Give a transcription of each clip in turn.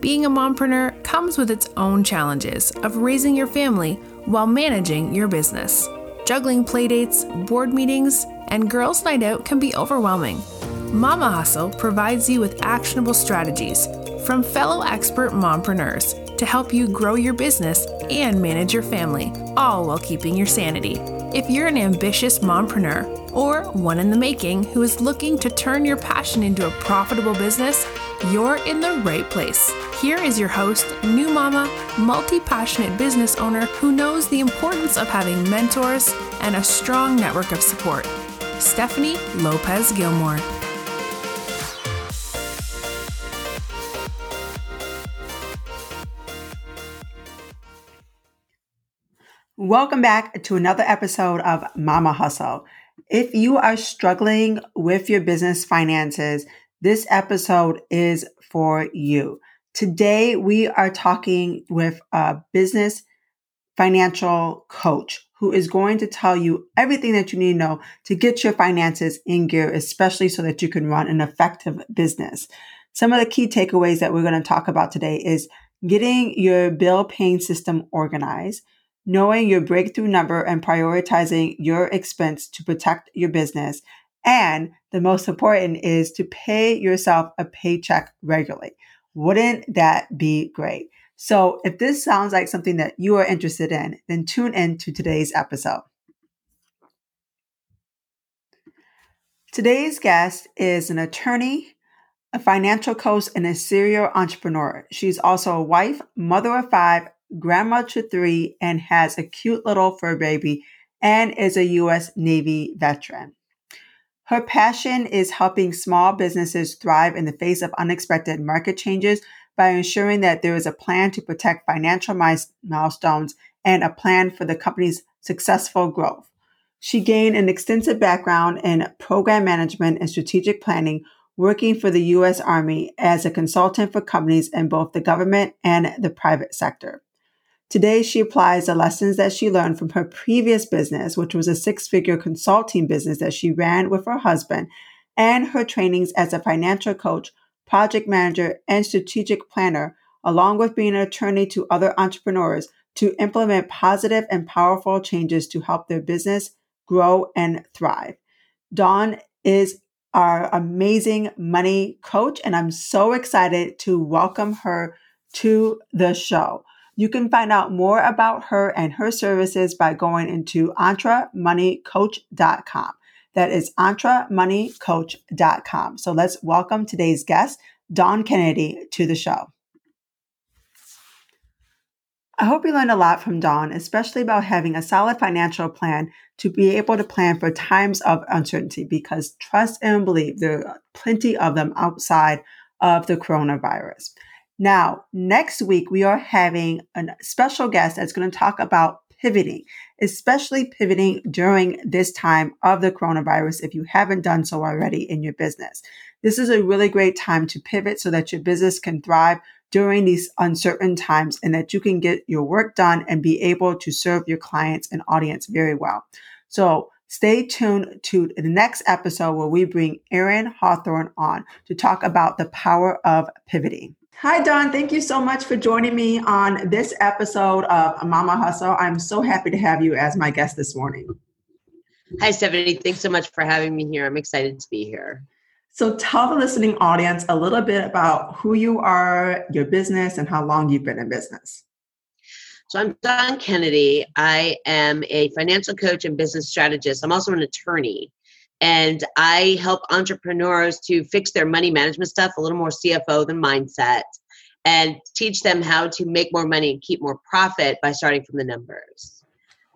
Being a mompreneur comes with its own challenges of raising your family while managing your business. Juggling playdates, board meetings, and girls' night out can be overwhelming. Mama Hustle provides you with actionable strategies from fellow expert mompreneurs to help you grow your business and manage your family, all while keeping your sanity. If you're an ambitious mompreneur or one in the making who is looking to turn your passion into a profitable business, you're in the right place. Here is your host, new mama, multi passionate business owner who knows the importance of having mentors and a strong network of support, Stephanie Lopez Gilmore. Welcome back to another episode of Mama Hustle. If you are struggling with your business finances, this episode is for you. Today, we are talking with a business financial coach who is going to tell you everything that you need to know to get your finances in gear, especially so that you can run an effective business. Some of the key takeaways that we're going to talk about today is getting your bill paying system organized knowing your breakthrough number and prioritizing your expense to protect your business. And the most important is to pay yourself a paycheck regularly. Wouldn't that be great? So if this sounds like something that you are interested in, then tune in to today's episode. Today's guest is an attorney, a financial coach, and a serial entrepreneur. She's also a wife, mother of five, grandma to three, and has a cute little fur baby and is a U.S. Navy veteran. Her passion is helping small businesses thrive in the face of unexpected market changes by ensuring that there is a plan to protect financial milestones and a plan for the company's successful growth. She gained an extensive background in program management and strategic planning, working for the U.S. Army as a consultant for companies in both the government and the private sector. Today, she applies the lessons that she learned from her previous business, which was a six figure consulting business that she ran with her husband, and her trainings as a financial coach, project manager, and strategic planner, along with being an attorney to other entrepreneurs to implement positive and powerful changes to help their business grow and thrive. Dawn is our amazing money coach, and I'm so excited to welcome her to the show. You can find out more about her and her services by going into entremoneycoach.com. That is entremoneycoach.com. So let's welcome today's guest, Dawn Kennedy, to the show. I hope you learned a lot from Dawn, especially about having a solid financial plan to be able to plan for times of uncertainty because trust and believe there are plenty of them outside of the coronavirus. Now, next week, we are having a special guest that's going to talk about pivoting, especially pivoting during this time of the coronavirus if you haven't done so already in your business. This is a really great time to pivot so that your business can thrive during these uncertain times and that you can get your work done and be able to serve your clients and audience very well. So stay tuned to the next episode where we bring Erin Hawthorne on to talk about the power of pivoting. Hi, Dawn. Thank you so much for joining me on this episode of Mama Hustle. I'm so happy to have you as my guest this morning. Hi, Stephanie. Thanks so much for having me here. I'm excited to be here. So, tell the listening audience a little bit about who you are, your business, and how long you've been in business. So, I'm Dawn Kennedy. I am a financial coach and business strategist. I'm also an attorney and I help entrepreneurs to fix their money management stuff a little more CFO than mindset and teach them how to make more money and keep more profit by starting from the numbers.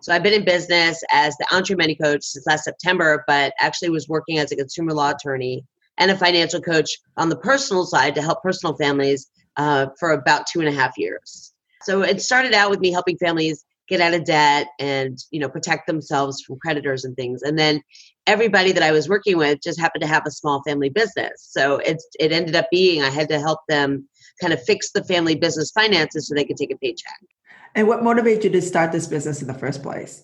So I've been in business as the Entre Money Coach since last September, but actually was working as a consumer law attorney and a financial coach on the personal side to help personal families uh, for about two and a half years. So it started out with me helping families get out of debt and you know protect themselves from creditors and things. And then everybody that i was working with just happened to have a small family business. So it's it ended up being i had to help them kind of fix the family business finances so they could take a paycheck. And what motivated you to start this business in the first place?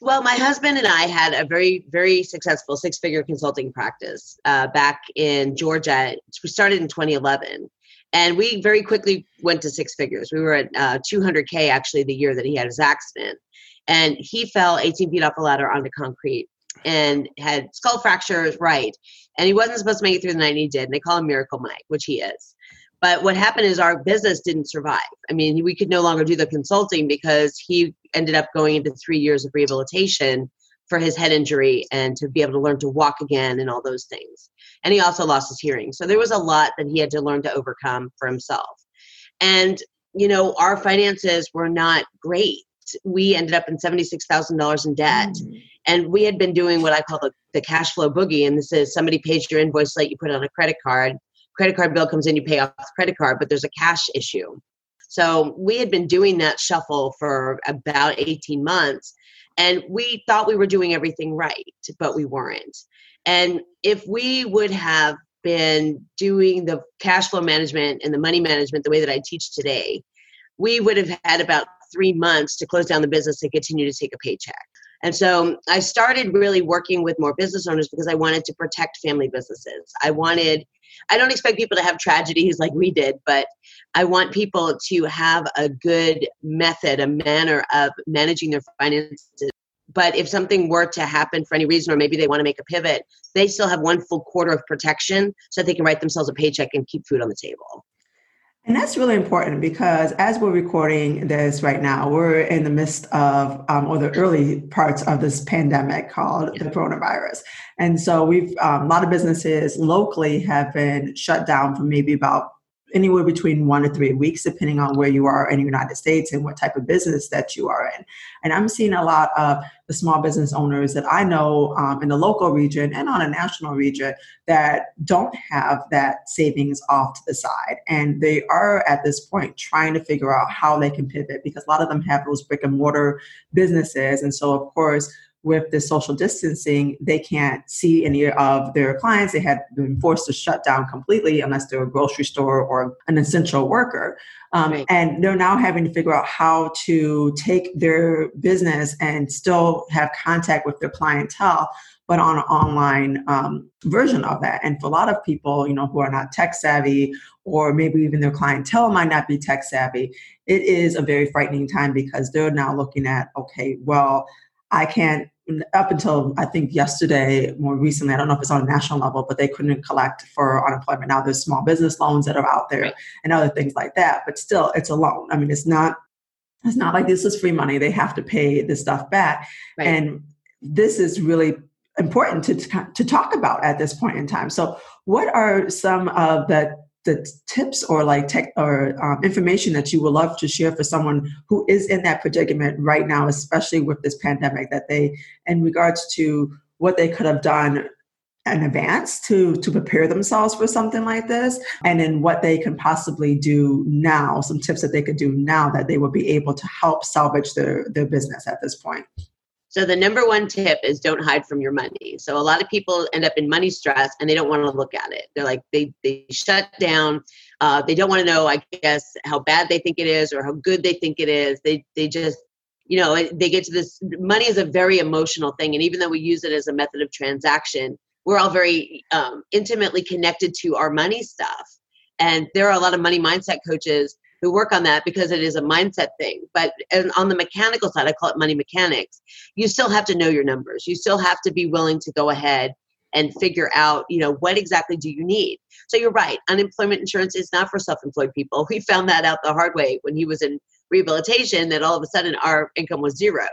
Well my husband and i had a very very successful six figure consulting practice uh, back in georgia. We started in 2011 And we very quickly went to six figures. We were at uh, 200K actually the year that he had his accident. And he fell 18 feet off a ladder onto concrete and had skull fractures, right. And he wasn't supposed to make it through the night, and he did. And they call him Miracle Mike, which he is. But what happened is our business didn't survive. I mean, we could no longer do the consulting because he ended up going into three years of rehabilitation for his head injury and to be able to learn to walk again and all those things. And he also lost his hearing. So there was a lot that he had to learn to overcome for himself. And, you know, our finances were not great. We ended up in $76,000 in debt. Mm. And we had been doing what I call the, the cash flow boogie. And this is somebody pays your invoice late, you put it on a credit card credit card bill comes in, you pay off the credit card, but there's a cash issue. So we had been doing that shuffle for about 18 months and we thought we were doing everything right, but we weren't. And if we would have been doing the cash flow management and the money management the way that I teach today, we would have had about three months to close down the business and continue to take a paycheck. And so I started really working with more business owners because I wanted to protect family businesses. I wanted I don't expect people to have tragedies like we did, but I want people to have a good method, a manner of managing their finances. But if something were to happen for any reason, or maybe they want to make a pivot, they still have one full quarter of protection so that they can write themselves a paycheck and keep food on the table. And that's really important because as we're recording this right now, we're in the midst of, um, or the early parts of this pandemic called the coronavirus. And so we've, um, a lot of businesses locally have been shut down for maybe about anywhere between one to three weeks, depending on where you are in the United States and what type of business that you are in. And I'm seeing a lot of the small business owners that I know um, in the local region and on a national region that don't have that savings off to the side. And they are at this point trying to figure out how they can pivot because a lot of them have those brick and mortar businesses. And so, of course, with the social distancing, they can't see any of their clients. They had been forced to shut down completely unless they're a grocery store or an essential worker. Um, right. And they're now having to figure out how to take their business and still have contact with their clientele, but on an online um, version of that. And for a lot of people, you know, who are not tech savvy or maybe even their clientele might not be tech savvy, it is a very frightening time because they're now looking at, okay, well, I can't up until I think yesterday, more recently, I don't know if it's on a national level, but they couldn't collect for unemployment. Now there's small business loans that are out there right. and other things like that. But still, it's a loan. I mean, it's not it's not like this is free money. They have to pay this stuff back, right. and this is really important to to talk about at this point in time. So, what are some of the the tips or like tech or um, information that you would love to share for someone who is in that predicament right now, especially with this pandemic, that they, in regards to what they could have done in advance to to prepare themselves for something like this and then what they can possibly do now some tips that they could do now that they would be able to help salvage their their business at this point so the number one tip is don't hide from your money. So a lot of people end up in money stress and they don't want to look at it. They're like they they shut down. Uh, they don't want to know, I guess, how bad they think it is or how good they think it is. They they just you know they get to this. Money is a very emotional thing, and even though we use it as a method of transaction, we're all very um, intimately connected to our money stuff. And there are a lot of money mindset coaches who work on that because it is a mindset thing. But and on the mechanical side, I call it money mechanics. You still have to know your numbers. You still have to be willing to go ahead and figure out, you know, what exactly do you need? So you're right. Unemployment insurance is not for self-employed people. We found that out the hard way when he was in rehabilitation that all of a sudden our income was zero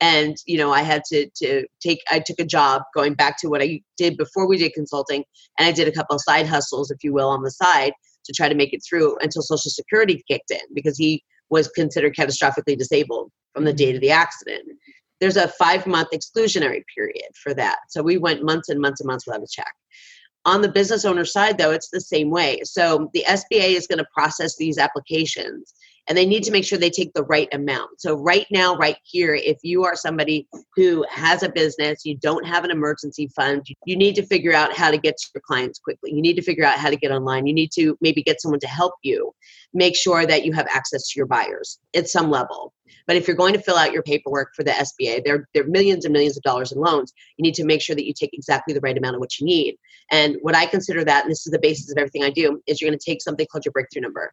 and you know i had to to take i took a job going back to what i did before we did consulting and i did a couple of side hustles if you will on the side to try to make it through until Social Security kicked in because he was considered catastrophically disabled from the date mm-hmm. of the accident. There's a five month exclusionary period for that. So we went months and months and months without a check. On the business owner side, though, it's the same way. So the SBA is going to process these applications and they need to make sure they take the right amount. So, right now, right here, if you are somebody who has a business, you don't have an emergency fund, you need to figure out how to get to your clients quickly. You need to figure out how to get online. You need to maybe get someone to help you make sure that you have access to your buyers at some level. But if you're going to fill out your paperwork for the SBA, there, there are millions and millions of dollars in loans. You need to make sure that you take exactly the right amount of what you need. And what I consider that, and this is the basis of everything I do, is you're going to take something called your breakthrough number.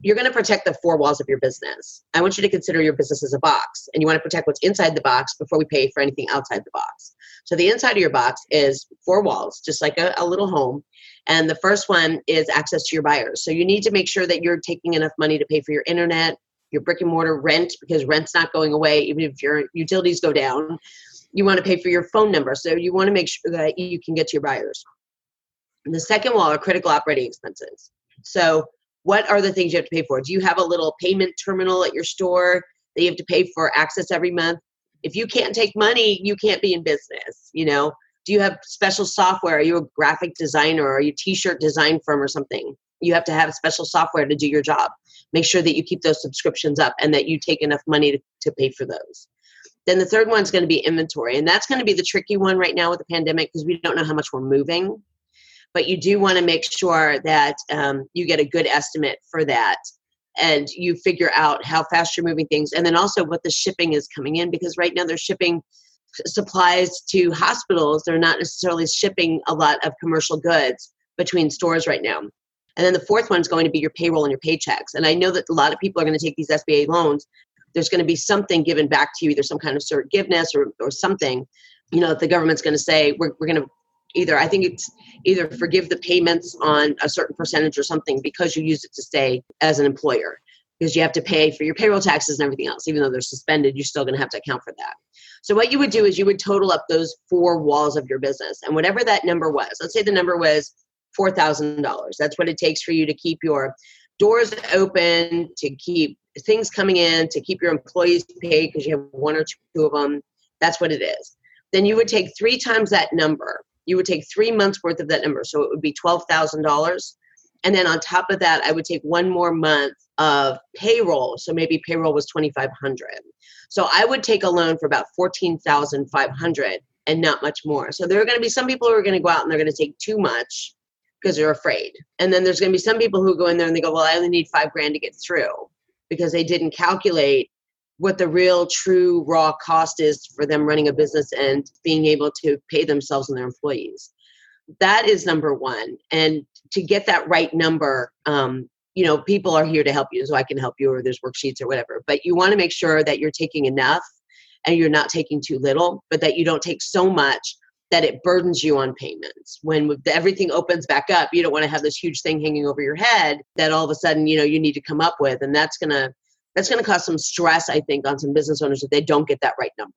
You're going to protect the four walls of your business. I want you to consider your business as a box, and you want to protect what's inside the box before we pay for anything outside the box. So the inside of your box is four walls, just like a, a little home. And the first one is access to your buyers. So you need to make sure that you're taking enough money to pay for your internet, your brick and mortar rent because rent's not going away even if your utilities go down. You want to pay for your phone number so you want to make sure that you can get to your buyers. And the second wall are critical operating expenses. So what are the things you have to pay for? Do you have a little payment terminal at your store that you have to pay for access every month if you can't take money you can't be in business you know? Do you have special software? Are you a graphic designer? Are you t-shirt design firm or something? You have to have special software to do your job. Make sure that you keep those subscriptions up and that you take enough money to, to pay for those. Then the third one's going to be inventory and that's going to be the tricky one right now with the pandemic because we don't know how much we're moving. But you do want to make sure that um, you get a good estimate for that and you figure out how fast you're moving things and then also what the shipping is coming in because right now they're shipping supplies to hospitals they're not necessarily shipping a lot of commercial goods between stores right now and then the fourth one is going to be your payroll and your paychecks. And I know that a lot of people are going to take these SBA loans. There's going to be something given back to you, either some kind of forgiveness or, or something. You know, the government's going to say, we're, we're going to either, I think it's either forgive the payments on a certain percentage or something because you use it to stay as an employer. Because you have to pay for your payroll taxes and everything else. Even though they're suspended, you're still going to have to account for that. So, what you would do is you would total up those four walls of your business. And whatever that number was, let's say the number was $4,000. That's what it takes for you to keep your doors open, to keep things coming in, to keep your employees paid because you have one or two of them. That's what it is. Then you would take three times that number. You would take three months worth of that number. So it would be $12,000. And then on top of that, I would take one more month of payroll. So maybe payroll was 2500 So I would take a loan for about 14500 and not much more. So there are going to be some people who are going to go out and they're going to take too much because they're afraid. And then there's going to be some people who go in there and they go, well, I only need five grand to get through because they didn't calculate what the real true raw cost is for them running a business and being able to pay themselves and their employees. That is number one. And to get that right number, um, you know, people are here to help you, so I can help you, or there's worksheets or whatever. But you want to make sure that you're taking enough and you're not taking too little, but that you don't take so much that it burdens you on payments. When everything opens back up, you don't want to have this huge thing hanging over your head that all of a sudden, you know, you need to come up with. And that's going to, that's going to cause some stress, I think, on some business owners if they don't get that right number.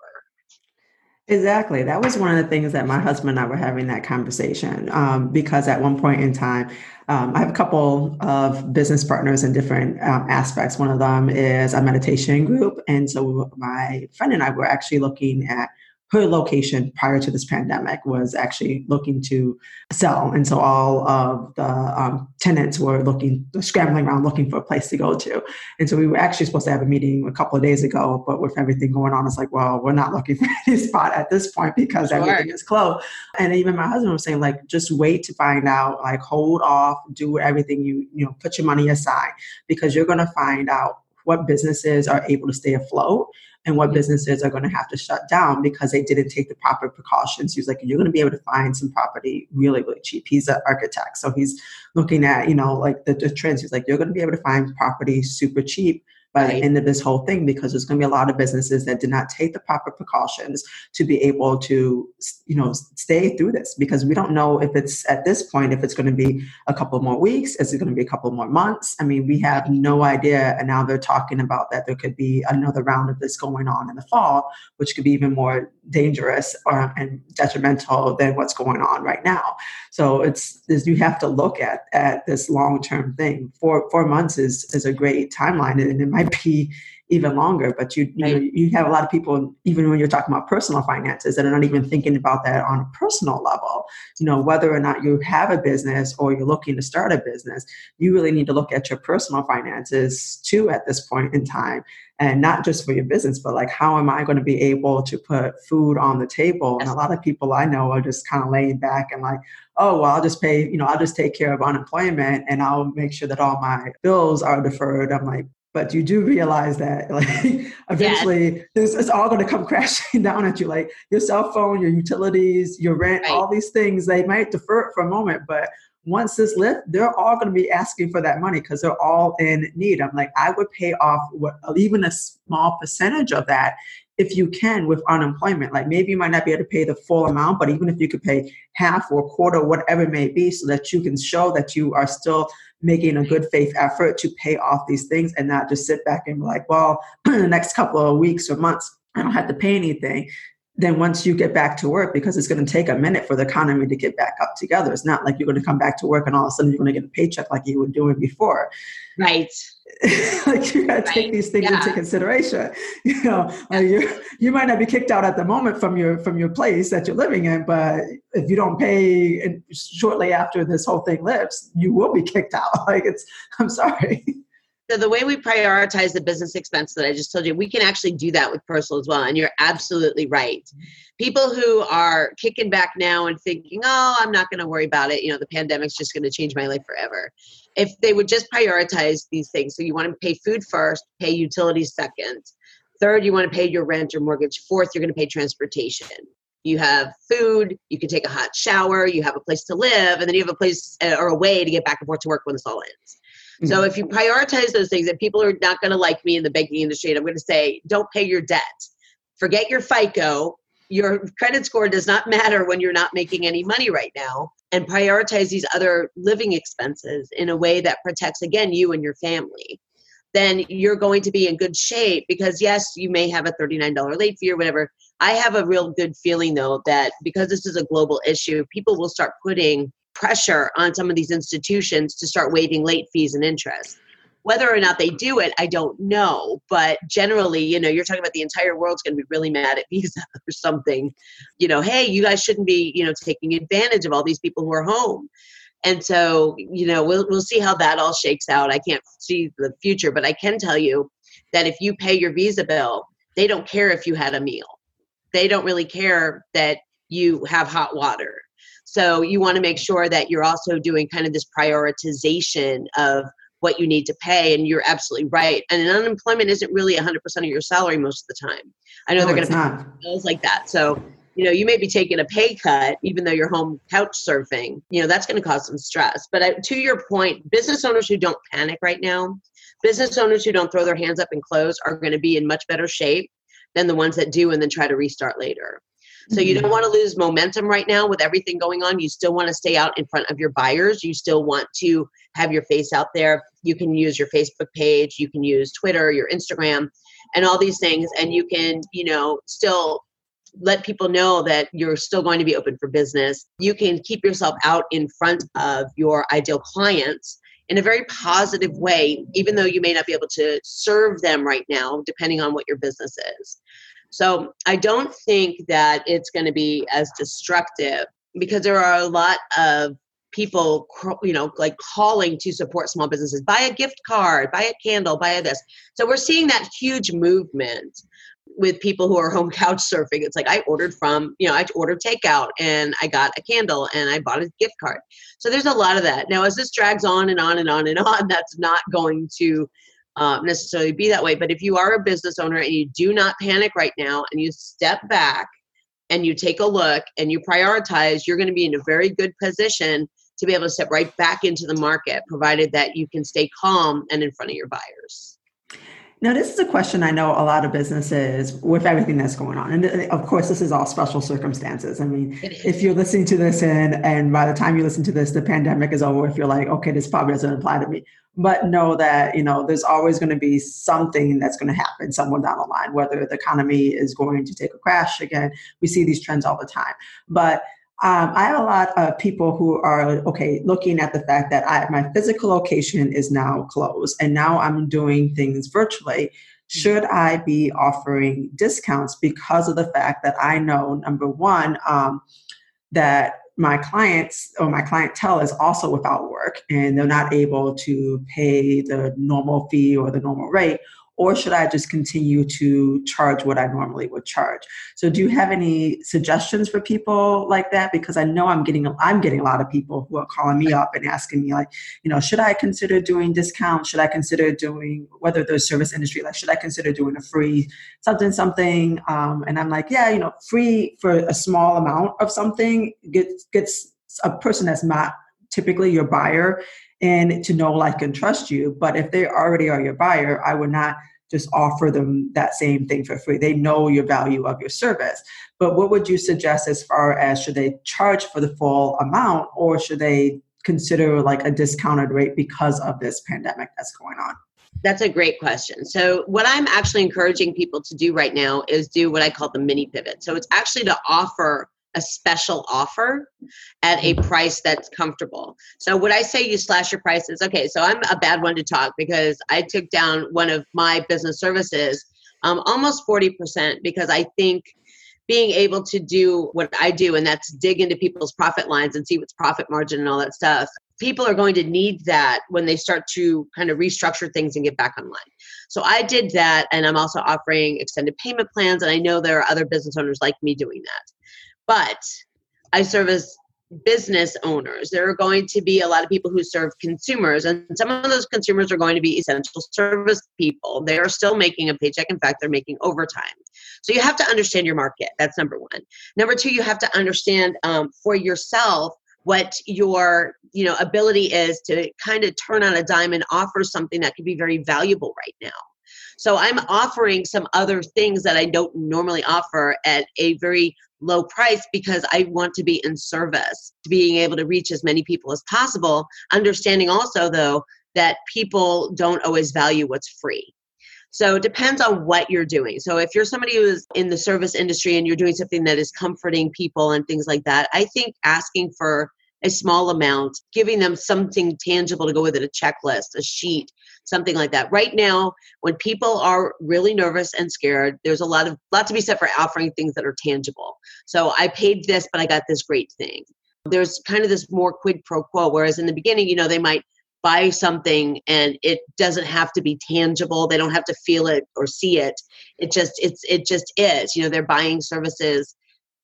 Exactly. That was one of the things that my husband and I were having that conversation um, because at one point in time, um, I have a couple of business partners in different um, aspects. One of them is a meditation group. And so my friend and I were actually looking at her location prior to this pandemic was actually looking to sell. And so all of the um, tenants were looking, scrambling around looking for a place to go to. And so we were actually supposed to have a meeting a couple of days ago, but with everything going on, it's like, well, we're not looking for any spot at this point because sure. everything is closed. And even my husband was saying, like, just wait to find out, like, hold off, do everything you, you know, put your money aside because you're going to find out what businesses are able to stay afloat and what businesses are going to have to shut down because they didn't take the proper precautions. He's like, you're going to be able to find some property really, really cheap. He's an architect. So he's looking at, you know, like the, the trends. He's like, you're going to be able to find property super cheap by right. the end of this whole thing because there's going to be a lot of businesses that did not take the proper precautions to be able to you know stay through this because we don't know if it's at this point if it's going to be a couple more weeks is it going to be a couple more months i mean we have no idea and now they're talking about that there could be another round of this going on in the fall which could be even more dangerous or, and detrimental than what's going on right now. So it's, it's you have to look at at this long term thing. Four four months is is a great timeline and it might be even longer. But you, you, know, you have a lot of people, even when you're talking about personal finances, that are not even thinking about that on a personal level. You know, whether or not you have a business or you're looking to start a business, you really need to look at your personal finances too at this point in time. And not just for your business, but like, how am I going to be able to put food on the table? And a lot of people I know are just kind of laying back and like, oh, well, I'll just pay, you know, I'll just take care of unemployment and I'll make sure that all my bills are deferred. I'm like, but you do realize that like eventually this it's all going to come crashing down at you like your cell phone your utilities your rent right. all these things they might defer it for a moment but once this lift they're all going to be asking for that money because they're all in need. I'm like i would pay off what, even a small percentage of that if you can with unemployment. Like maybe you might not be able to pay the full amount but even if you could pay half or quarter whatever it may be so that you can show that you are still making a good faith effort to pay off these things and not just sit back and be like, well, the next couple of weeks or months, I don't have to pay anything. Then once you get back to work, because it's going to take a minute for the economy to get back up together, it's not like you're going to come back to work and all of a sudden you're going to get a paycheck like you were doing before. Right. like you got to right. take these things yeah. into consideration. You know, yeah. like you you might not be kicked out at the moment from your from your place that you're living in, but if you don't pay shortly after this whole thing lifts, you will be kicked out. Like it's, I'm sorry. So the way we prioritize the business expense that I just told you, we can actually do that with personal as well. And you're absolutely right. People who are kicking back now and thinking, "Oh, I'm not going to worry about it. You know, the pandemic's just going to change my life forever." If they would just prioritize these things, so you want to pay food first, pay utilities second. Third, you want to pay your rent or mortgage. Fourth, you're going to pay transportation. You have food, you can take a hot shower, you have a place to live, and then you have a place uh, or a way to get back and forth to work when this all ends. Mm-hmm. So if you prioritize those things, and people are not going to like me in the banking industry, and I'm going to say, don't pay your debt. Forget your FICO. Your credit score does not matter when you're not making any money right now. And prioritize these other living expenses in a way that protects, again, you and your family. Then you're going to be in good shape because, yes, you may have a $39 late fee or whatever. I have a real good feeling, though, that because this is a global issue, people will start putting pressure on some of these institutions to start waiving late fees and interest. Whether or not they do it, I don't know. But generally, you know, you're talking about the entire world's going to be really mad at Visa or something. You know, hey, you guys shouldn't be, you know, taking advantage of all these people who are home. And so, you know, we'll we'll see how that all shakes out. I can't see the future, but I can tell you that if you pay your Visa bill, they don't care if you had a meal. They don't really care that you have hot water so you want to make sure that you're also doing kind of this prioritization of what you need to pay. And you're absolutely right. And unemployment isn't really 100% of your salary most of the time. I know no, they're going to pay bills like that. So you know you may be taking a pay cut even though you're home couch surfing you know that's going to cause some stress but to your point business owners who don't panic right now business owners who don't throw their hands up and close are going to be in much better shape than the ones that do and then try to restart later so you don't mm-hmm. want to lose momentum right now with everything going on. You still want to stay out in front of your buyers. You still want to have your face out there. You can use your Facebook page, you can use Twitter, your Instagram, and all these things and you can, you know, still let people know that you're still going to be open for business. You can keep yourself out in front of your ideal clients in a very positive way, even though you may not be able to serve them right now, depending on what your business is. So I don't think that it's going to be as destructive because there are a lot of people you know like calling to support small businesses buy a gift card buy a candle buy a this. So we're seeing that huge movement with people who are home couch surfing. It's like i ordered from you know i ordered takeout and i got a candle and i bought a gift card. So there's a lot of that. Now as this drags on and on and on and on that's not going to uh, necessarily be that way. But if you are a business owner and you do not panic right now and you step back and you take a look and you prioritize, you're going to be in a very good position to be able to step right back into the market, provided that you can stay calm and in front of your buyers. Now, this is a question I know a lot of businesses with everything that's going on. And uh, of course, this is all special circumstances. I mean, if you're listening to this and, and by the time you listen to this, the pandemic is over, if you're like, okay, this probably doesn't apply to me. But know that, you know, there's always going to be something that's going to happen somewhere down the line, whether the economy is going to take a crash again. We see these trends all the time. But um, I have a lot of people who are okay looking at the fact that I, my physical location is now closed and now I'm doing things virtually. Should I be offering discounts because of the fact that I know, number one, um, that my clients or my clientele is also without work and they're not able to pay the normal fee or the normal rate? Or should I just continue to charge what I normally would charge? So do you have any suggestions for people like that? Because I know I'm getting I'm getting a lot of people who are calling me up and asking me like, you know, should I consider doing discounts? Should I consider doing whether the service industry like should I consider doing a free something something? Um, and I'm like, yeah, you know, free for a small amount of something gets gets a person that's not typically your buyer and to know, like, and trust you. But if they already are your buyer, I would not just offer them that same thing for free. They know your value of your service. But what would you suggest as far as should they charge for the full amount or should they consider like a discounted rate because of this pandemic that's going on? That's a great question. So, what I'm actually encouraging people to do right now is do what I call the mini pivot. So, it's actually to offer a special offer at a mm-hmm. price that's comfortable. So would I say you slash your prices? Okay, so I'm a bad one to talk because I took down one of my business services um, almost 40% because I think being able to do what I do, and that's dig into people's profit lines and see what's profit margin and all that stuff. People are going to need that when they start to kind of restructure things and get back online. So I did that, and I'm also offering extended payment plans, and I know there are other business owners like me doing that but I serve as business owners. There are going to be a lot of people who serve consumers, and some of those consumers are going to be essential service people. They are still making a paycheck. In fact, they're making overtime. So you have to understand your market. That's number one. Number two, you have to understand um, for yourself what your you know ability is to kind of turn on a dime and offer something that could be very valuable right now so I'm offering some other things that I don't normally offer at a very low price because I want to be in service to being able to reach as many people as possible. Understanding also, though, that people don't always value what's free. So it depends on what you're doing. So if you're somebody who's in the service industry and you're doing something that is comforting people and things like that, I think asking for a small amount, giving them something tangible to go with it, a checklist, a sheet, something like that. Right now, when people are really nervous and scared, there's a lot of lot to be said for offering things that are tangible. So I paid this, but I got this great thing. There's kind of this more quid pro quo, whereas in the beginning, you know, they might buy something and it doesn't have to be tangible. They don't have to feel it or see it. It just it's it just is. You know, they're buying services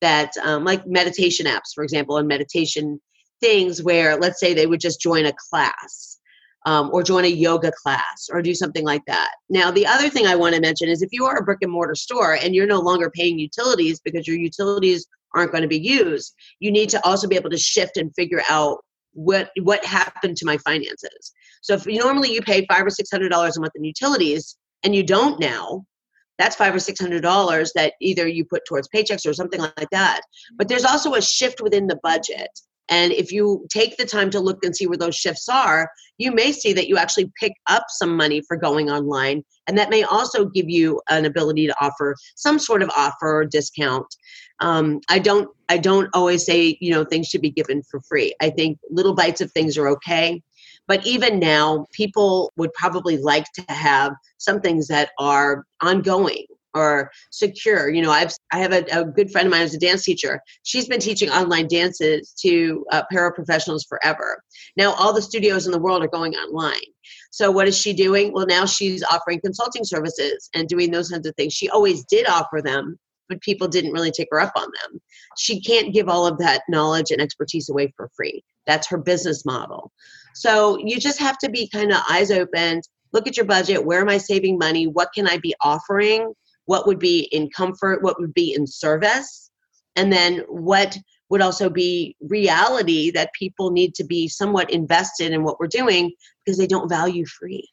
that um, like meditation apps, for example, and meditation things where let's say they would just join a class um, or join a yoga class or do something like that. Now, the other thing I want to mention is if you are a brick and mortar store and you're no longer paying utilities because your utilities aren't going to be used, you need to also be able to shift and figure out what what happened to my finances. So if you, normally you pay five or six hundred dollars a month in utilities and you don't now, that's five or six hundred dollars that either you put towards paychecks or something like that. But there's also a shift within the budget and if you take the time to look and see where those shifts are, you may see that you actually pick up some money for going online. And that may also give you an ability to offer some sort of offer or discount. Um, I don't I don't always say, you know, things should be given for free. I think little bites of things are okay. But even now, people would probably like to have some things that are ongoing or secure. You know, I've I have a, a, good friend of mine who's a dance teacher. She's been teaching online dances to uh, paraprofessionals forever. Now all the studios in the world are going online. So what is she doing? Well, now she's offering consulting services and doing those kinds of things. She always did offer them, but people didn't really take her up on them. She can't give all of that knowledge and expertise away for free. That's her business model. So you just have to be kind of eyes open, look at your budget, where am I saving money? What can I be offering? What would be in comfort, what would be in service, and then what would also be reality that people need to be somewhat invested in what we're doing because they don't value free.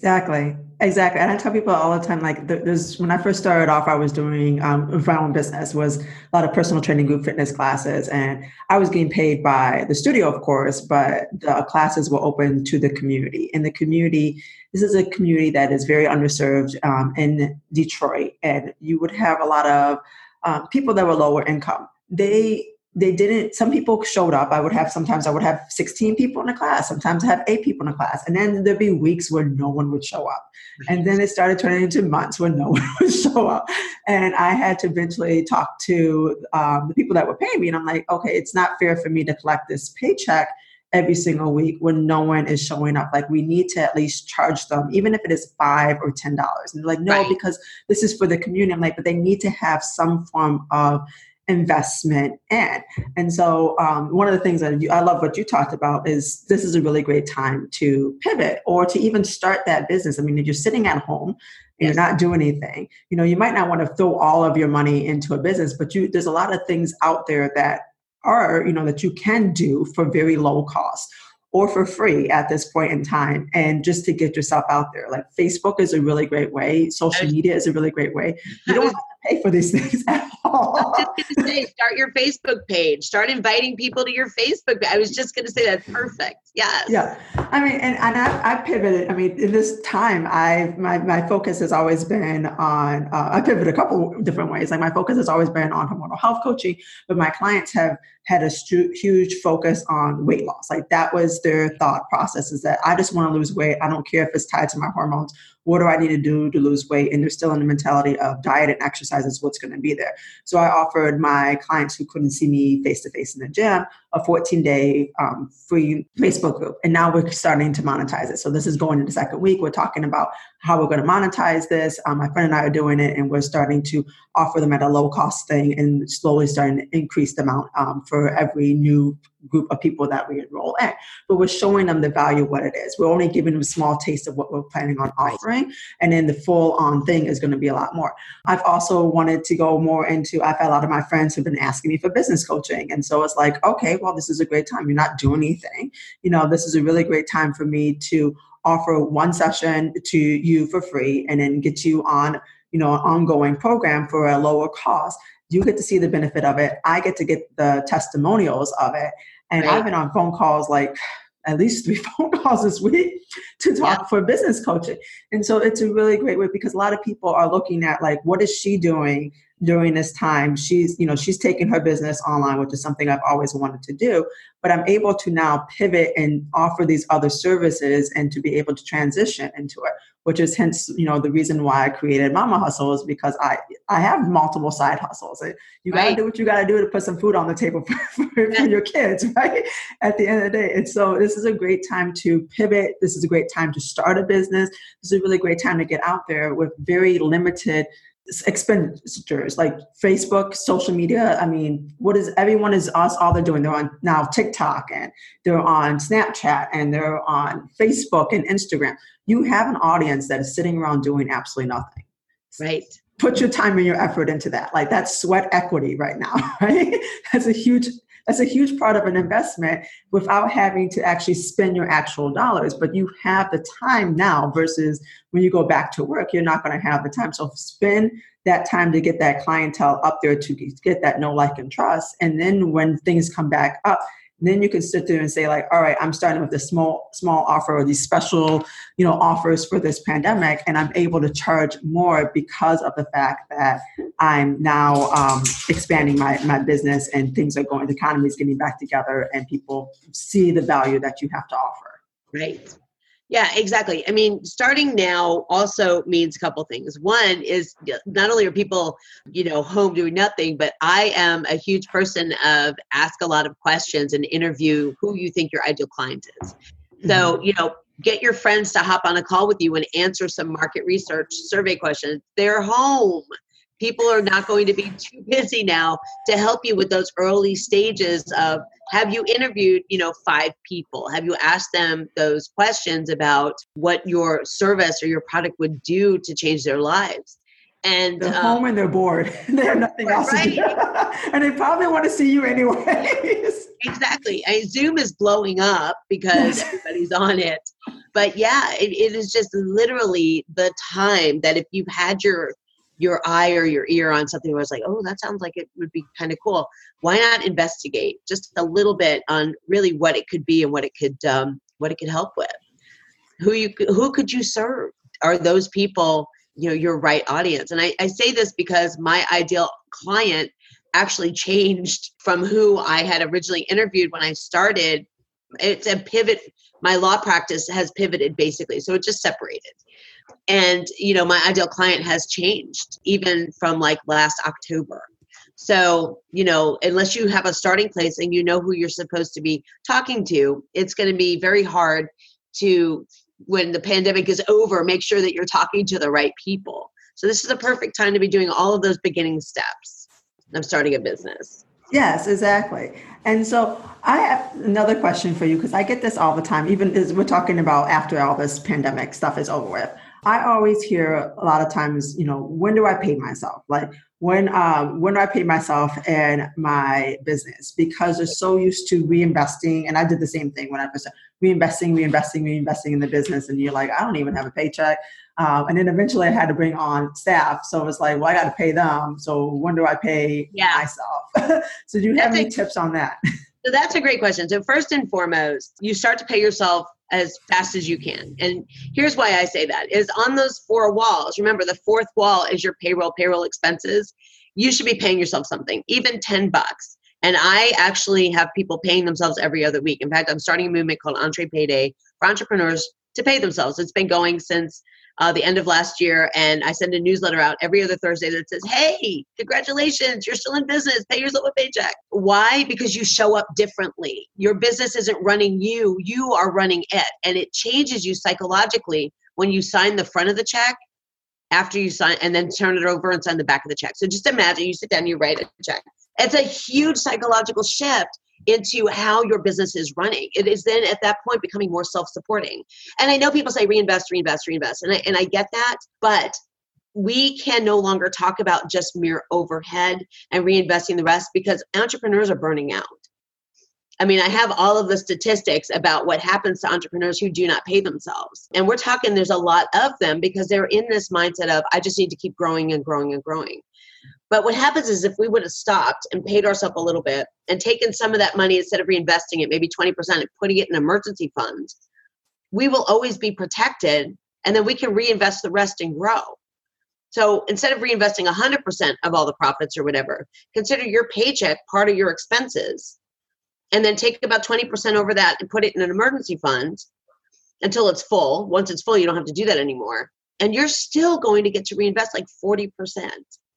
Exactly, exactly. And I tell people all the time, like, there's when I first started off, I was doing um, my own business was a lot of personal training, group fitness classes, and I was getting paid by the studio, of course, but the classes were open to the community. And the community, this is a community that is very underserved um, in Detroit, and you would have a lot of um, people that were lower income. They they didn't some people showed up i would have sometimes i would have 16 people in a class sometimes i have eight people in a class and then there'd be weeks where no one would show up and then it started turning into months where no one would show up and i had to eventually talk to um, the people that were paying me and i'm like okay it's not fair for me to collect this paycheck every single week when no one is showing up. Like we need to at least charge them, even if it is five or ten dollars. And they're like, no, right. because this is for the community. I'm like, but they need to have some form of investment in. And so, um, one of the things that you, I love what you talked about is this is a really great time to pivot or to even start that business. I mean, if you're sitting at home and you're not doing anything, you know, you might not want to throw all of your money into a business, but you there's a lot of things out there that are, you know, that you can do for very low cost or for free at this point in time and just to get yourself out there. Like facebook is a really great way. Social media is a really great way. You don't have pay for these things at all. I was just going to say start your facebook page. Start inviting people to your facebook i was just going to say that's perfect. Yes. Yeah. I mean and, and I, I pivoted i mean in this time i my, my focus has always been on uh, i pivoted a couple different ways. Like my focus has always been on hormonal health coaching but my clients have had a stu- huge focus on weight loss. Like that was their thought process is that I just want to lose weight. I don't care if it's tied to my hormones. What do I need to do to lose weight? And they're still in the mentality of diet and exercise is what's going to be there. So I offered my clients who couldn't see me face to face in the gym a 14 day um, free Facebook group. And now we're starting to monetize it. So this is going into the second week. We're talking about how we're going to monetize this. Um, my friend and I are doing it, and we're starting to offer them at a low cost thing and slowly starting to increase the amount um, for every new group of people that we enroll in. But we're showing them the value of what it is. We're only giving them a small taste of what we're planning on offering. And then the full on thing is going to be a lot more. I've also wanted to go more into, I've had a lot of my friends have been asking me for business coaching. And so it's like, okay, well, this is a great time. You're not doing anything. You know, this is a really great time for me to offer one session to you for free and then get you on you know an ongoing program for a lower cost you get to see the benefit of it. I get to get the testimonials of it. And right. I've been on phone calls like at least three phone calls this week to talk yeah. for business coaching. And so it's a really great way because a lot of people are looking at like, what is she doing during this time? She's, you know, she's taking her business online, which is something I've always wanted to do. But I'm able to now pivot and offer these other services and to be able to transition into it which is hence you know the reason why I created Mama Hustle is because I I have multiple side hustles. You got to right. do what you got to do to put some food on the table for, for, for, your kids, right? At the end of the day, and so this is a great time to pivot. This is a great time to start a business. This is a really great time to get out there with very limited expenditures like Facebook, social media. I mean, what is everyone is us all they're doing? They're on now TikTok and they're on Snapchat and they're on Facebook and Instagram. You have an audience that is sitting around doing absolutely nothing. Right. Put your time and your effort into that. Like that's sweat equity right now, right? That's a huge that's a huge part of an investment without having to actually spend your actual dollars. But you have the time now versus when you go back to work, you're not going to have the time. So spend that time to get that clientele up there to get that know, like, and trust. And then when things come back up, then you can sit there and say like all right i'm starting with a small small offer or these special you know offers for this pandemic and i'm able to charge more because of the fact that i'm now um, expanding my, my business and things are going the economy is getting back together and people see the value that you have to offer. Right yeah, exactly. I mean, starting now also means a couple things. One is not only are people, you know, home doing nothing, but I am a huge person of ask a lot of questions and interview who you think your ideal client is. So, mm-hmm. you know, get your friends to hop on a call with you and answer some market research survey questions. They're home people are not going to be too busy now to help you with those early stages of have you interviewed you know five people? Have you asked them those questions about what your service or your product would do to change their lives? And they're um, home and they're bored. They have nothing else right. to do. and they probably want to see you anyways. Exactly. I, zoom is blowing up because everybody's on it. But yeah it, it is just literally the time that if you've had your your eye or your ear on something where it's like, oh, that sounds like it would be kind of cool. Why not investigate just a little bit on really what it could be and what it could um, what it could help with? Who you who could you serve? Are those people you know your right audience? And I, I say this because my ideal client actually changed from who I had originally interviewed when I started. It's a pivot. My law practice has pivoted basically, so it just separated and you know my ideal client has changed even from like last october So, you know, unless you have a starting place and you know who you're supposed to be talking to, it's going to be very hard to, when the pandemic is over, make sure that you're talking to the right people. So, this is a perfect time to be doing all of those beginning steps of starting a business. Yes, exactly. And so I have another question for you because I get this all the time, even as we're talking about after all this pandemic stuff is over with. I always hear a lot of times, you know, when do I pay myself? Like when um, when do I pay myself and my business? Because they're so used to reinvesting, and I did the same thing when I was reinvesting, reinvesting, reinvesting in the business, and you're like, I don't even have a paycheck. Um, and then eventually I had to bring on staff, so it was like, well, I got to pay them. So when do I pay yeah. myself? so do you have any tips on that? So that's a great question. So first and foremost, you start to pay yourself as fast as you can. And here's why I say that is on those four walls. Remember the fourth wall is your payroll, payroll expenses. You should be paying yourself something, even 10 bucks. And I actually have people paying themselves every other week. In fact, I'm starting a movement called Entre Payday for entrepreneurs to pay themselves. It's been going since uh, the end of last year, and I send a newsletter out every other Thursday that says, "Hey, congratulations, you're still in business. Pay yourself a paycheck." Why? Because you show up differently. Your business isn't running you; you are running it, and it changes you psychologically when you sign the front of the check after you sign and then turn it over and sign the back of the check. So just imagine you sit down, you write a check. It's a huge psychological shift into how your business is running. It is then at that point becoming more self supporting. And I know people say reinvest, reinvest, reinvest. And I, and I get that. But we can no longer talk about just mere overhead and reinvesting the rest because entrepreneurs are burning out. I mean, I have all of the statistics about what happens to entrepreneurs who do not pay themselves. And we're talking there's a lot of them because they're in this mindset of, I just need to keep growing and growing and growing. But what happens is if we would have stopped and paid ourselves a little bit and taken some of that money instead of reinvesting it, maybe 20% and putting it in emergency funds, we will always be protected and then we can reinvest the rest and grow. So instead of reinvesting 100% of all the profits or whatever, consider your paycheck part of your expenses and then take about 20% over that and put it in an emergency fund until it's full. Once it's full, you don't have to do that anymore. And you're still going to get to reinvest like 40%.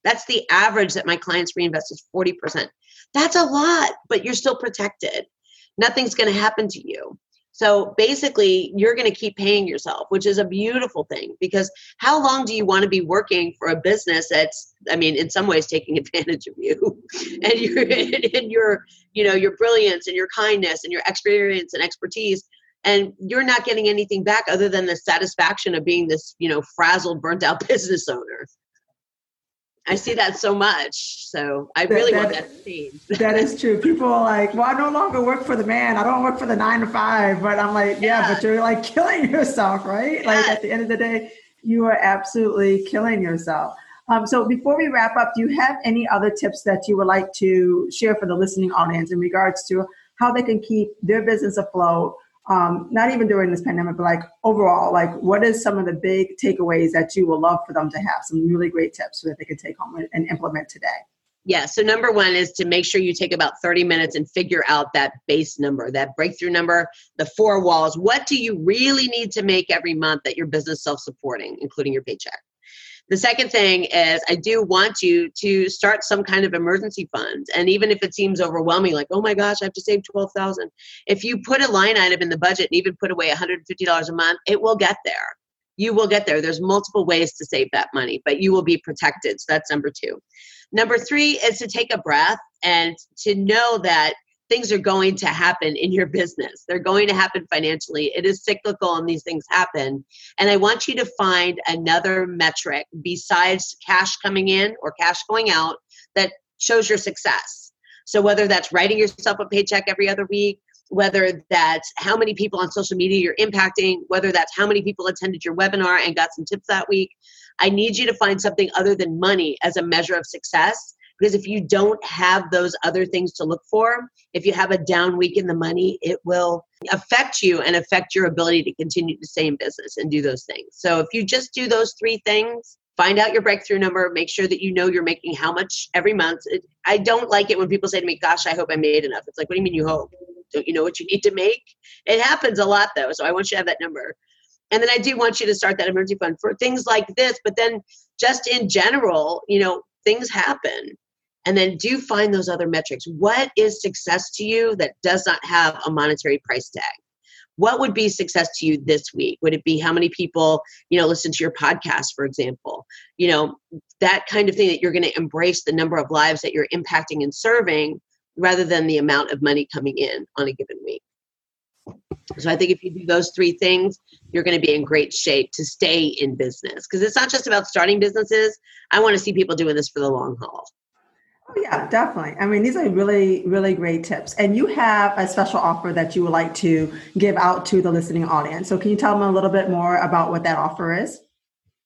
That's the average that my clients reinvest is 40%. That's a lot, but you're still protected. Nothing's going to happen to you. So basically, you're going to keep paying yourself, which is a beautiful thing because how long do you want to be working for a business that's, I mean, in some ways taking advantage of you and your, and your, you know, your brilliance and your kindness and your experience and expertise and you're not getting anything back other than the satisfaction of being this you know frazzled burnt out business owner I see that so much. So I really that, want that to change. that is true. People are like, well, I no longer work for the man. I don't work for the nine to five. But I'm like, yeah, yeah. but you're like killing yourself, right? Yeah. Like at the end of the day, you are absolutely killing yourself. Um, so before we wrap up, do you have any other tips that you would like to share for the listening audience in regards to how they can keep their business afloat um, not even during this pandemic, but like overall, like what is some of the big takeaways that you would love for them to have? Some really great tips so that they can take home and implement today. Yeah. So number one is to make sure you take about 30 minutes and figure out that base number, that breakthrough number, the four walls. What do you really need to make every month that your business self-supporting, including your paycheck? The second thing is I do want you to start some kind of emergency fund. And even if it seems overwhelming, like, oh my gosh, I have to save 12,000. If you put a line item in the budget and even put away $150 a month, it will get there. You will get there. There's multiple ways to save that money, but you will be protected. So that's number two. Number three is to take a breath and to know that things are going to happen in your business. They're going to happen financially. It is cyclical and these things happen. And I want you to find another metric besides cash coming in or cash going out that shows your success. So whether that's writing yourself a paycheck every other week, whether that's how many people on social media you're impacting, whether that's how many people attended your webinar and got some tips that week. I need you to find something other than money as a measure of success because if you don't have those other things to look for, if you have a down week in the money, it will affect you and affect your ability to continue to stay in business and do those things. So if you just do those three things, find out your breakthrough number, make sure that you know you're making how much every month. It, I don't like it when people say to me, Gosh, I hope I made enough. It's like, What do you mean you hope? Don't you know what you need to make? It happens a lot though. So I want you to have that number. And then I do want you to start that emergency fund for things like this, but then just in general, you know, things happen and then do find those other metrics. What is success to you that does not have a monetary price tag? What would be success to you this week? Would it be how many people, you know, listen to your podcast, for example? You know, that kind of thing that you're going to embrace the number of lives that you're impacting and serving rather than the amount of money coming in on a given week. So I think if you do those three things, you're going to be in great shape to stay in business because it's not just about starting businesses. I want to see people doing this for the long haul. Oh, yeah, definitely. I mean, these are really, really great tips. And you have a special offer that you would like to give out to the listening audience. So, can you tell them a little bit more about what that offer is?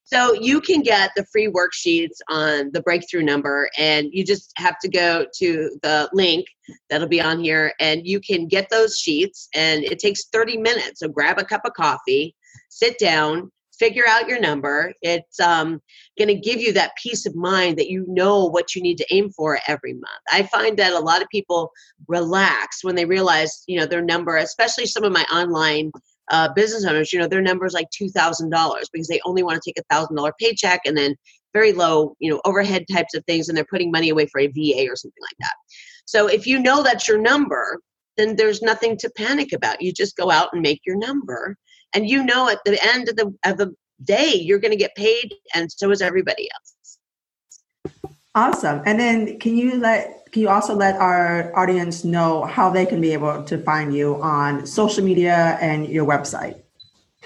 So, you can get the free worksheets on the breakthrough number, and you just have to go to the link that'll be on here, and you can get those sheets. And it takes 30 minutes. So, grab a cup of coffee, sit down, figure out your number. It's um, going to give you that peace of mind that you know what you need to aim for every month. I find that a lot of people relax when they realize, you know, their number, especially some of my online uh, business owners, you know, their number is like $2,000 because they only want to take a $1,000 paycheck and then very low, you know, overhead types of things, and they're putting money away for a VA or something like that. So if you know that's your number, then there's nothing to panic about. You just go out and make your number and you know at the end of the of the day you're going to get paid and so is everybody else. Awesome. And then can you let can you also let our audience know how they can be able to find you on social media and your website?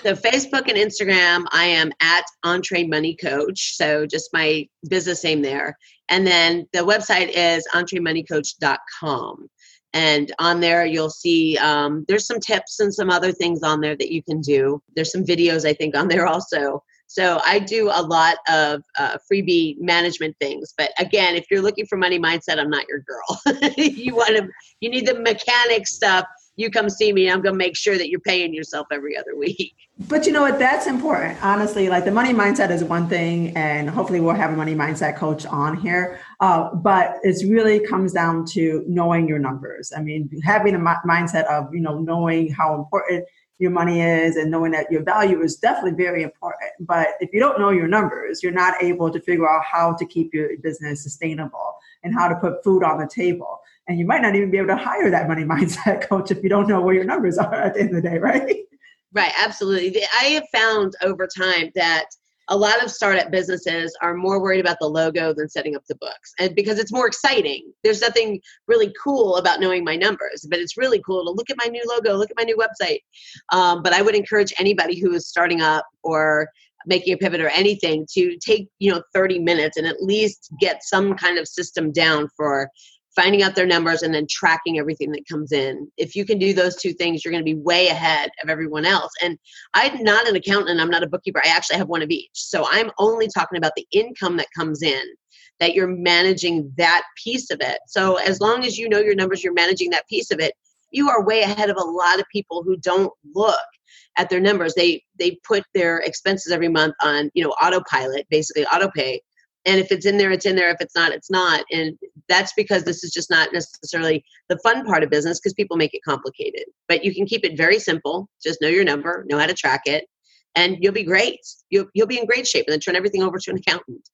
So facebook and instagram i am at Entre Money Coach so just my business name there. And then the website is entremoneycoach.com and on there you'll see um, there's some tips and some other things on there that you can do. There's some videos i think on there also. So i do a lot of uh, freebie management things. But again if you're looking for money mindset i'm not your girl. You want to you need the mechanic stuff you come see me i'm going to make sure that you're paying yourself every other week but you know what? That's important. Honestly like the money mindset is one thing and hopefully we'll have a money mindset coach on here. Uh, but it really comes down to knowing your numbers. I mean having a mindset of you know knowing how important your money is and knowing that your value is definitely very important. But if you don't know your numbers you're not able to figure out how to keep your business sustainable and how to put food on the table. And you might not even be able to hire that money mindset coach if you don't know where your numbers are at the end of the day, right? Right, absolutely. I have found over time that a lot of startup businesses are more worried about the logo than setting up the books and because it's more exciting there's nothing really cool about knowing my numbers but it's really cool to look at my new logo look at my new website um, but i would encourage anybody who is starting up or making a pivot or anything to take you know 30 minutes and at least get some kind of system down for finding out their numbers and then tracking everything that comes in. If you can do those two things, you're going to be way ahead of everyone else. And I'm not an accountant, I'm not a bookkeeper. I actually have one of each. So I'm only talking about the income that comes in, that you're managing that piece of it. So as long as you know your numbers, you're managing that piece of it, you are way ahead of a lot of people who don't look at their numbers. They they put their expenses every month on, you know, autopilot, basically auto pay and if it's in there it's in there. If it's not it's not. And that's because this is just not necessarily the fun part of business because people make it complicated. But you can keep it very simple. Just know your number know how to track it and you'll be great. You'll, you'll be in great shape and then turn everything over to an accountant.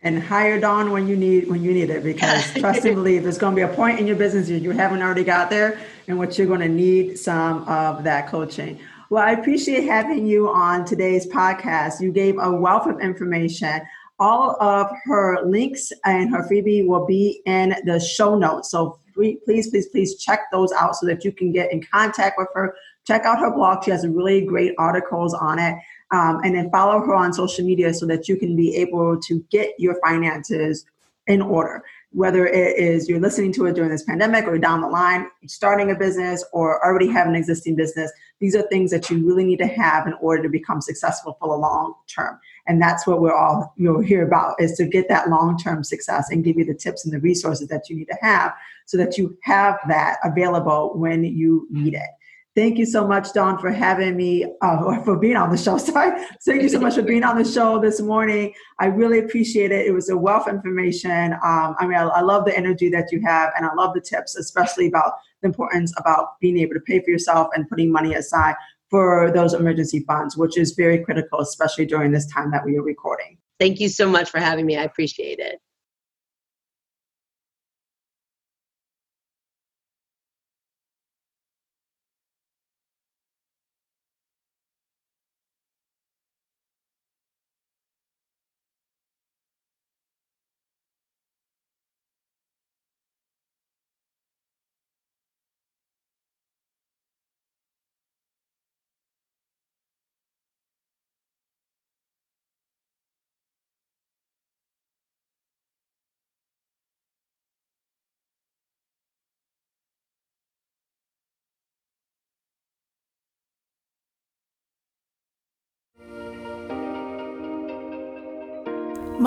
And hire Dawn when you need when you need it because trust and believe there's going to be a point in your business you haven't already got there and what you're going to need some of that coaching well, I appreciate having you on today's podcast. You gave a wealth of information. All of her links and her freebie will be in the show notes. So please, please, please check those out so that you can get in contact with her. Check out her blog. She has really great articles on it. Um, and then follow her on social media so that you can be able to get your finances in order whether it is you're listening to it during this pandemic or down the line, starting a business or already have an existing business, these are things that you really need to have in order to become successful for the long term. And that's what we're all you'll hear about is to get that long-term success and give you the tips and the resources that you need to have so that you have that available when you need it. Thank you so much, Dawn, for having me, uh, for being on the show. Sorry. Thank you so much for being on the show this morning. I really appreciate it. It was a wealth of information. Um, I mean, I, I love the energy that you have, and I love the tips, especially about the importance about being able to pay for yourself and putting money aside for those emergency funds, which is very critical, especially during this time that we are recording. Thank you so much for having me. I appreciate it.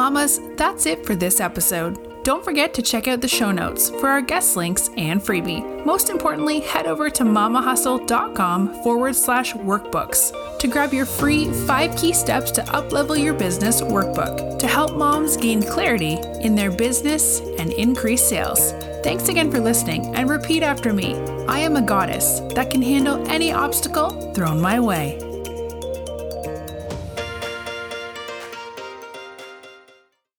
Mamas, that's it for this episode. Don't forget to check out the show notes for our guest links and freebie. Most importantly, head over to mamahustle.com forward slash workbooks to grab your free five key steps to uplevel your business workbook to help moms gain clarity in their business and increase sales. Thanks again for listening and repeat after me. I am a goddess that can handle any obstacle thrown my way.